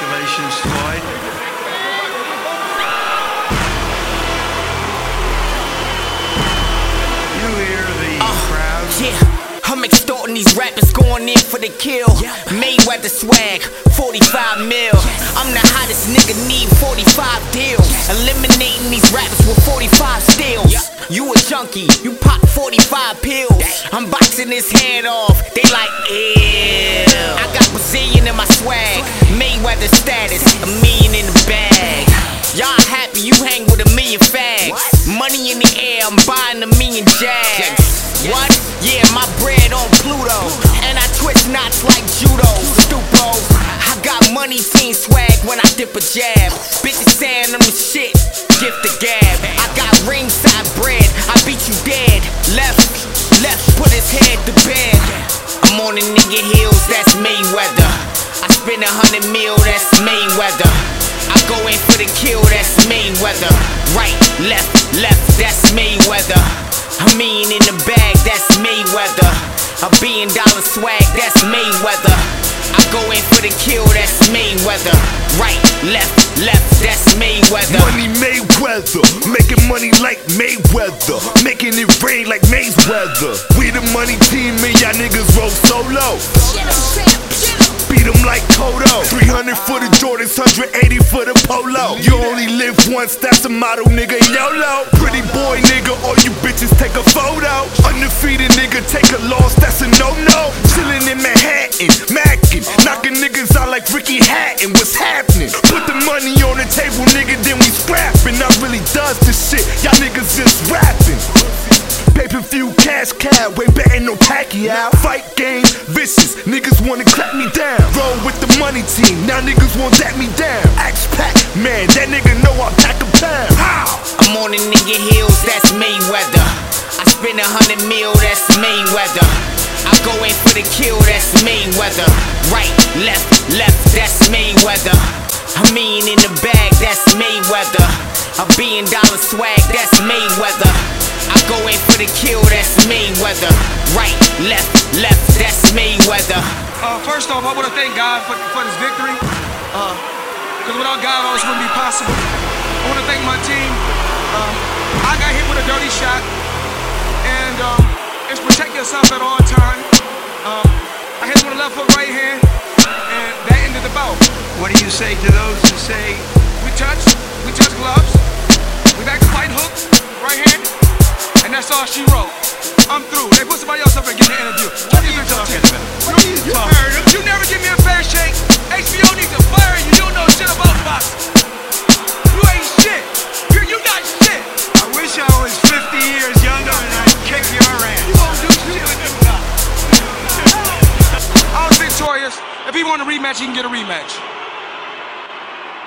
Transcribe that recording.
Congratulations, Floyd. Uh, I'm extorting these rappers going in for the kill. Mayweather swag, 45 mil. I'm the hottest nigga, need 45 deals. Eliminating these rappers with 45 steals. You a junkie, you pop 45 pills. I'm boxing his head off. They like, eh. Mayweather status, a million in the bag. Y'all happy you hang with a million fags. Money in the air, I'm buying a million jags. What? Yeah, my bread on Pluto. And I twist knots like judo. Stupo. I got money, team swag when I dip a jab. Bitches saying I'm the shit. Gift the gab. I got ringside bread. I beat you dead. Left, left, put his head to bed. I'm on the nigga heels, that's Mayweather. I spend a hundred mil, that's Mayweather. I go in for the kill, that's Mayweather. Right, left, left, that's Mayweather. A million in the bag, that's Mayweather. A billion dollar swag, that's Mayweather. I go in for the kill, that's Mayweather. Right, left, left, that's Mayweather. Money Mayweather, making money like Mayweather, making it rain like Mayweather. We the money team, and y'all niggas roll solo. Beat them like Kodo. 300 for the Jordans, 180 for the Polo. You only live once, that's a motto, nigga. YOLO. Pretty boy, nigga, all you bitches take a photo. Undefeated nigga, take a loss, that's a no no. Chillin' in Manhattan, mackin', knocking niggas out like Ricky Hatton. What's happening? Put the money on the table, nigga, then we scrapping. I really does this shit, y'all niggas just rapping. Cash cow, ain't betting no Pacquiao. Fight game, vicious, niggas wanna clap me down. Roll with the money team, now niggas won't back me down. Axe pack, man, that nigga know I pack a pound. How? I'm on the nigga heels, that's Mayweather. I spend a hundred mil, that's Mayweather. I go in for the kill, that's Mayweather. Right, left, left, that's Mayweather. A million in the bag, that's. A billion dollar swag, that's Mayweather. I go in for the kill, that's Mayweather. Right, left, left, that's Mayweather. Uh, first off, I want to thank God for, for this victory. Because without God, all this wouldn't be possible. I want to thank my team. Um, I got hit with a dirty shot. And um, it's protect yourself at all times. Um, I hit him with a left hook right hand. And that ended the bout. What do you say to those who say We touch, We touched gloves. All she wrote. I'm through. They put somebody else up and get the interview. What are you talking about? What are you talking heard him. you never give me a fair shake. HBO needs to fire you. You don't know shit about boxing. You ain't shit. You, you not shit. I wish I was 50 years younger and I'd kick your ass. You won't do shit. I was victorious. If he want a rematch, he can get a rematch.